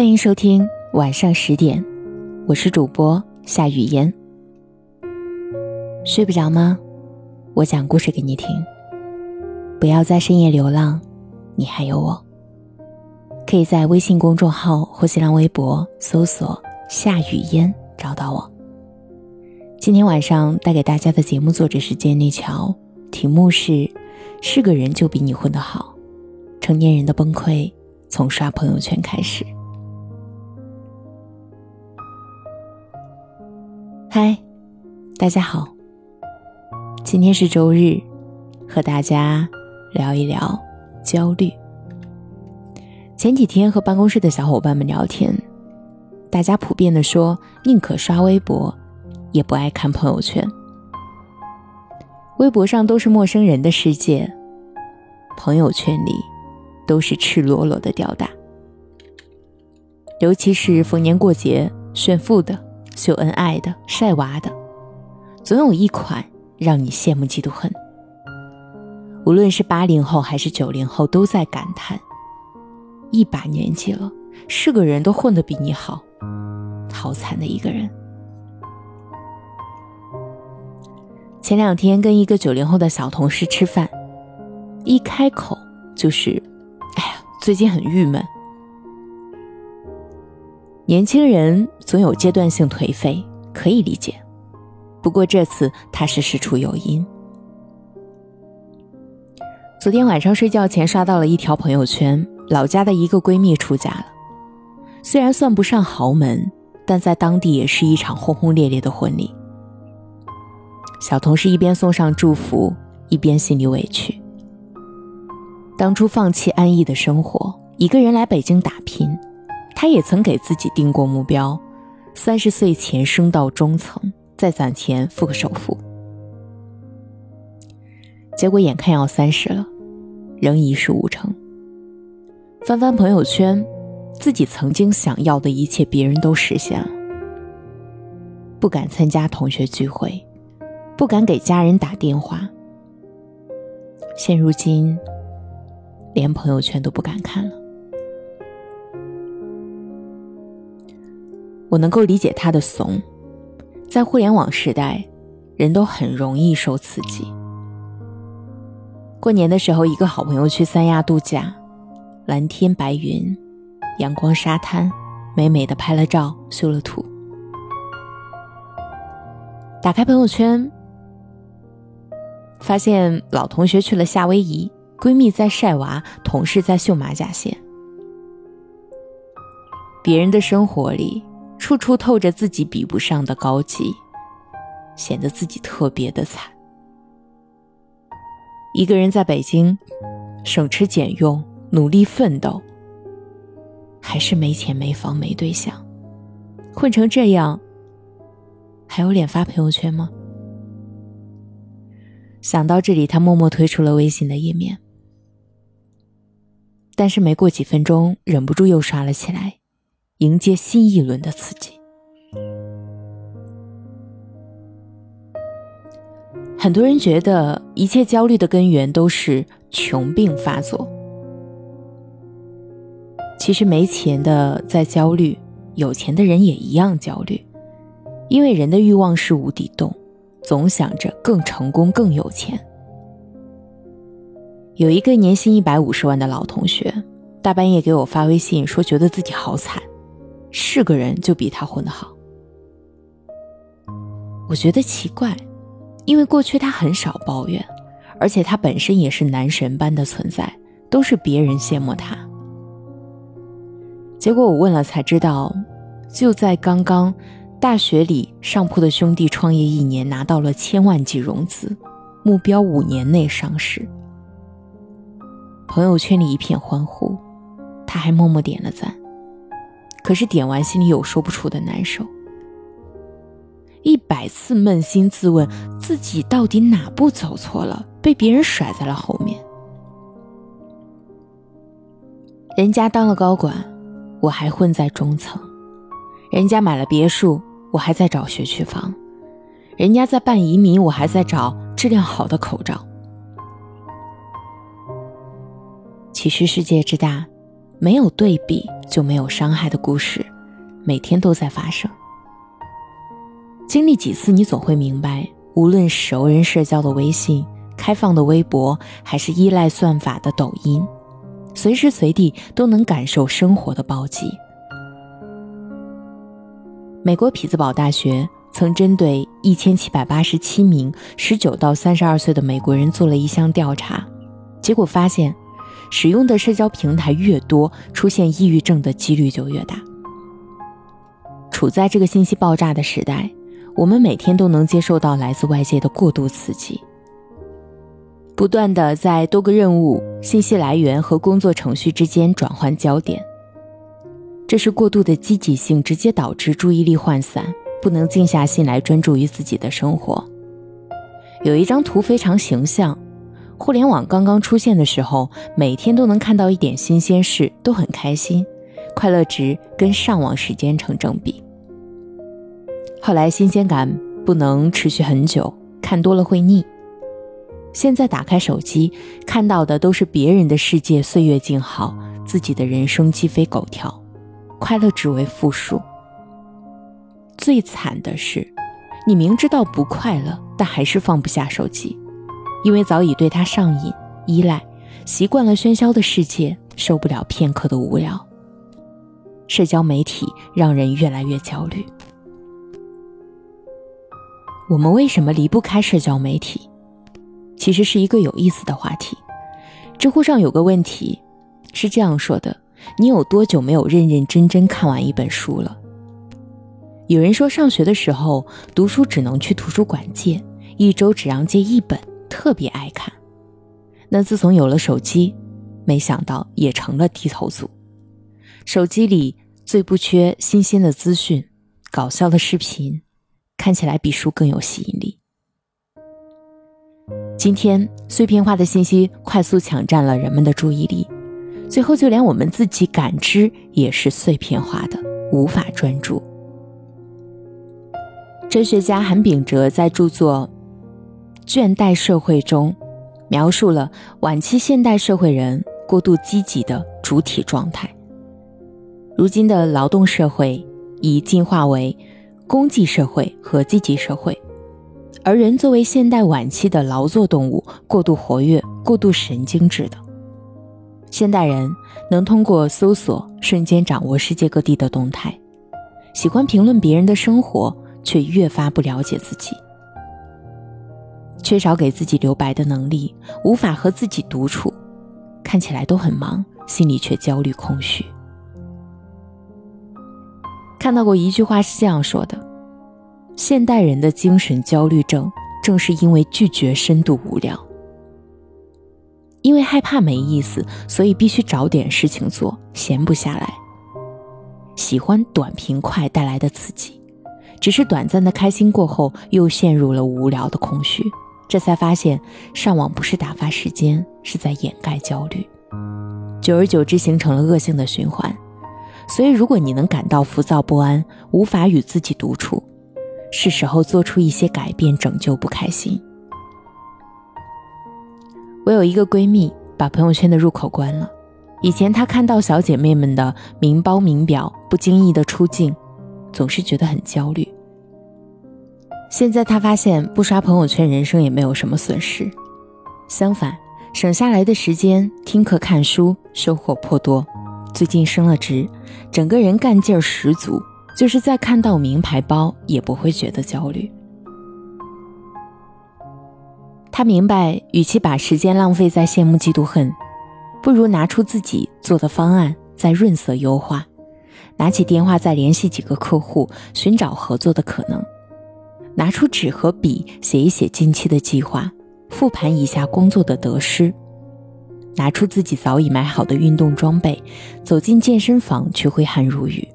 欢迎收听晚上十点，我是主播夏雨嫣。睡不着吗？我讲故事给你听。不要在深夜流浪，你还有我。可以在微信公众号或新浪微博搜索“夏雨嫣”找到我。今天晚上带给大家的节目作者是建立桥，题目是“是个人就比你混得好”，成年人的崩溃从刷朋友圈开始。嗨，大家好。今天是周日，和大家聊一聊焦虑。前几天和办公室的小伙伴们聊天，大家普遍的说，宁可刷微博，也不爱看朋友圈。微博上都是陌生人的世界，朋友圈里都是赤裸裸的吊打。尤其是逢年过节炫富的。秀恩爱的、晒娃的，总有一款让你羡慕嫉妒恨。无论是八零后还是九零后，都在感叹：一把年纪了，是个人都混得比你好，好惨的一个人。前两天跟一个九零后的小同事吃饭，一开口就是：“哎呀，最近很郁闷。”年轻人总有阶段性颓废，可以理解。不过这次他是事出有因。昨天晚上睡觉前刷到了一条朋友圈，老家的一个闺蜜出嫁了。虽然算不上豪门，但在当地也是一场轰轰烈烈的婚礼。小同事一边送上祝福，一边心里委屈。当初放弃安逸的生活，一个人来北京打拼。他也曾给自己定过目标，三十岁前升到中层，再攒钱付个首付。结果眼看要三十了，仍一事无成。翻翻朋友圈，自己曾经想要的一切，别人都实现了。不敢参加同学聚会，不敢给家人打电话，现如今连朋友圈都不敢看了。我能够理解他的怂，在互联网时代，人都很容易受刺激。过年的时候，一个好朋友去三亚度假，蓝天白云，阳光沙滩，美美的拍了照，修了图。打开朋友圈，发现老同学去了夏威夷，闺蜜在晒娃，同事在绣马甲线，别人的生活里。处处透着自己比不上的高级，显得自己特别的惨。一个人在北京，省吃俭用，努力奋斗，还是没钱没房没对象，混成这样，还有脸发朋友圈吗？想到这里，他默默退出了微信的页面，但是没过几分钟，忍不住又刷了起来。迎接新一轮的刺激。很多人觉得一切焦虑的根源都是穷病发作。其实没钱的在焦虑，有钱的人也一样焦虑，因为人的欲望是无底洞，总想着更成功、更有钱。有一个年薪一百五十万的老同学，大半夜给我发微信说，觉得自己好惨。是个人就比他混得好，我觉得奇怪，因为过去他很少抱怨，而且他本身也是男神般的存在，都是别人羡慕他。结果我问了才知道，就在刚刚，大学里上铺的兄弟创业一年拿到了千万级融资，目标五年内上市。朋友圈里一片欢呼，他还默默点了赞。可是点完，心里有说不出的难受。一百次扪心自问，自己到底哪步走错了，被别人甩在了后面。人家当了高管，我还混在中层；人家买了别墅，我还在找学区房；人家在办移民，我还在找质量好的口罩。其实世界之大，没有对比。就没有伤害的故事，每天都在发生。经历几次，你总会明白，无论熟人社交的微信、开放的微博，还是依赖算法的抖音，随时随地都能感受生活的暴击。美国匹兹堡大学曾针对一千七百八十七名十九到三十二岁的美国人做了一项调查，结果发现。使用的社交平台越多，出现抑郁症的几率就越大。处在这个信息爆炸的时代，我们每天都能接受到来自外界的过度刺激，不断的在多个任务、信息来源和工作程序之间转换焦点。这是过度的积极性，直接导致注意力涣散，不能静下心来专注于自己的生活。有一张图非常形象。互联网刚刚出现的时候，每天都能看到一点新鲜事，都很开心，快乐值跟上网时间成正比。后来新鲜感不能持续很久，看多了会腻。现在打开手机，看到的都是别人的世界岁月静好，自己的人生鸡飞狗跳，快乐值为负数。最惨的是，你明知道不快乐，但还是放不下手机。因为早已对他上瘾、依赖，习惯了喧嚣的世界，受不了片刻的无聊。社交媒体让人越来越焦虑。我们为什么离不开社交媒体？其实是一个有意思的话题。知乎上有个问题是这样说的：“你有多久没有认认真真看完一本书了？”有人说，上学的时候读书只能去图书馆借，一周只让借一本。特别爱看，那自从有了手机，没想到也成了低头族。手机里最不缺新鲜的资讯、搞笑的视频，看起来比书更有吸引力。今天碎片化的信息快速抢占了人们的注意力，最后就连我们自己感知也是碎片化的，无法专注。哲学家韩炳哲在著作。倦怠社会中，描述了晚期现代社会人过度积极的主体状态。如今的劳动社会已进化为功绩社会和积极社会，而人作为现代晚期的劳作动物，过度活跃、过度神经质的。现代人能通过搜索瞬间掌握世界各地的动态，喜欢评论别人的生活，却越发不了解自己。缺少给自己留白的能力，无法和自己独处，看起来都很忙，心里却焦虑空虚。看到过一句话是这样说的：现代人的精神焦虑症，正是因为拒绝深度无聊，因为害怕没意思，所以必须找点事情做，闲不下来。喜欢短平快带来的刺激，只是短暂的开心过后，又陷入了无聊的空虚。这才发现，上网不是打发时间，是在掩盖焦虑。久而久之，形成了恶性的循环。所以，如果你能感到浮躁不安，无法与自己独处，是时候做出一些改变，拯救不开心。我有一个闺蜜，把朋友圈的入口关了。以前她看到小姐妹们的名包名表，不经意的出镜，总是觉得很焦虑。现在他发现不刷朋友圈，人生也没有什么损失，相反，省下来的时间听课看书，收获颇多。最近升了职，整个人干劲儿十足，就是在看到名牌包也不会觉得焦虑。他明白，与其把时间浪费在羡慕嫉妒恨，不如拿出自己做的方案，再润色优化，拿起电话再联系几个客户，寻找合作的可能。拿出纸和笔，写一写近期的计划，复盘一下工作的得失。拿出自己早已买好的运动装备，走进健身房去挥汗如雨。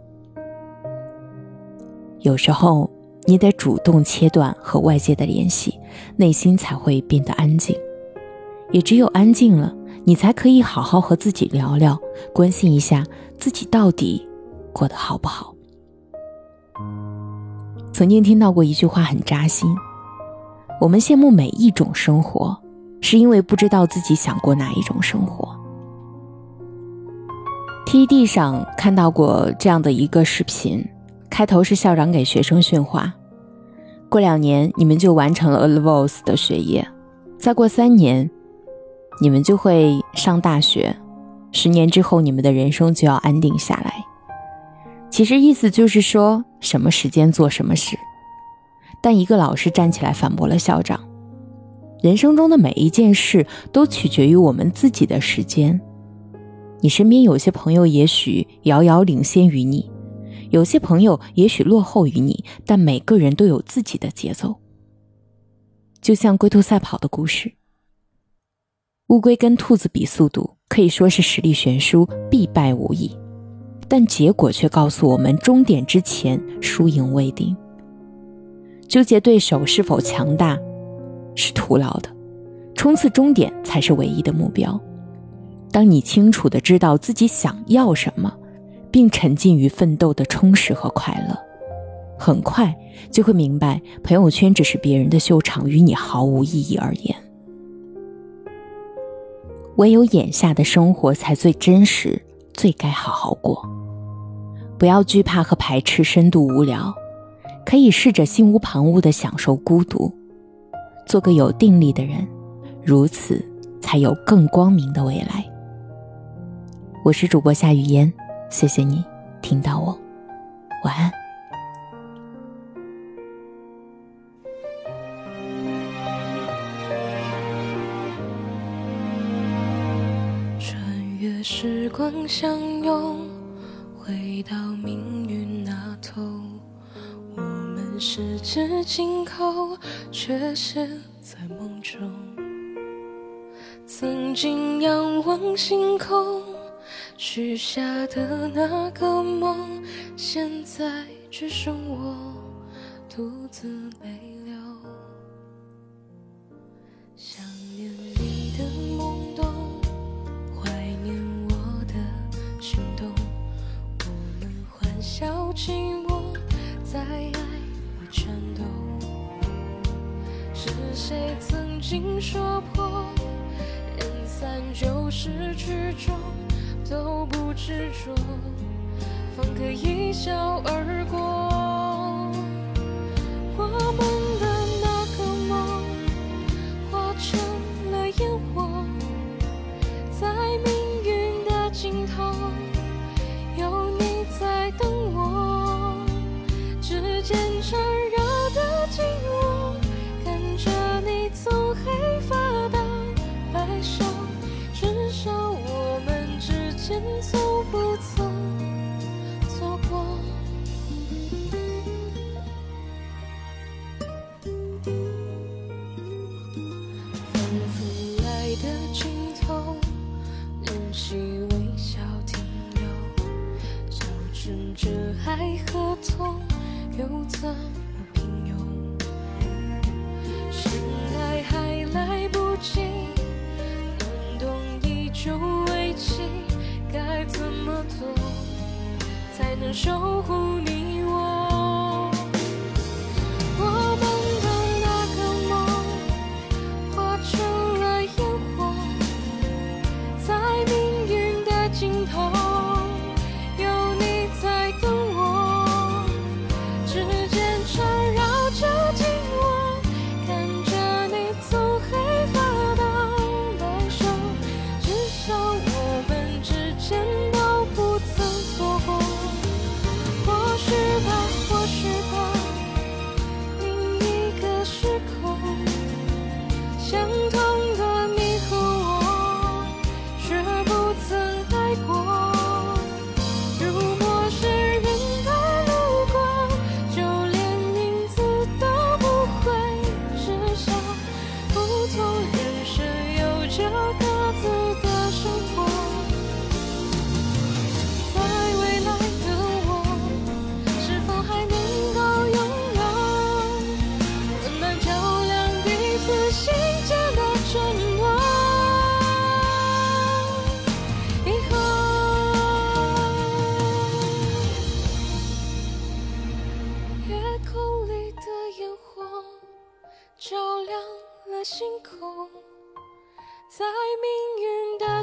有时候，你得主动切断和外界的联系，内心才会变得安静。也只有安静了，你才可以好好和自己聊聊，关心一下自己到底过得好不好。曾经听到过一句话很扎心：我们羡慕每一种生活，是因为不知道自己想过哪一种生活。TED 上看到过这样的一个视频，开头是校长给学生训话：过两年你们就完成了 A levels 的学业，再过三年，你们就会上大学，十年之后你们的人生就要安定下来。其实意思就是说什么时间做什么事。但一个老师站起来反驳了校长：人生中的每一件事都取决于我们自己的时间。你身边有些朋友也许遥遥领先于你，有些朋友也许落后于你，但每个人都有自己的节奏。就像龟兔赛跑的故事，乌龟跟兔子比速度，可以说是实力悬殊，必败无疑。但结果却告诉我们，终点之前输赢未定。纠结对手是否强大，是徒劳的，冲刺终点才是唯一的目标。当你清楚的知道自己想要什么，并沉浸于奋斗的充实和快乐，很快就会明白，朋友圈只是别人的秀场，与你毫无意义而言。唯有眼下的生活才最真实，最该好好过。不要惧怕和排斥深度无聊，可以试着心无旁骛的享受孤独，做个有定力的人，如此才有更光明的未来。我是主播夏雨嫣，谢谢你听到我，晚安。穿越时光相拥，回到命运那头，我们十指紧扣，却陷在梦中。曾经仰望星空。许下的那个梦，现在只剩我独自泪流。小寂寞，在爱里颤抖。是谁曾经说破，人散就是曲终？都不执着，方可一笑而过。我们交织着爱和痛，又怎么平庸？深爱还来不及，暖冬依旧未起。该怎么做，才能守护你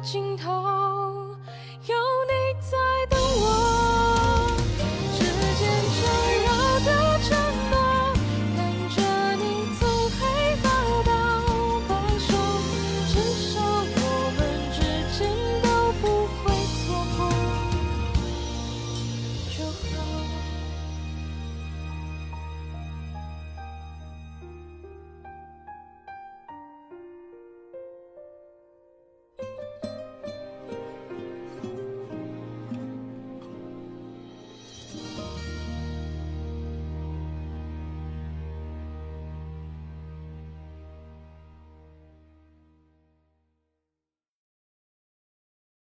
尽头。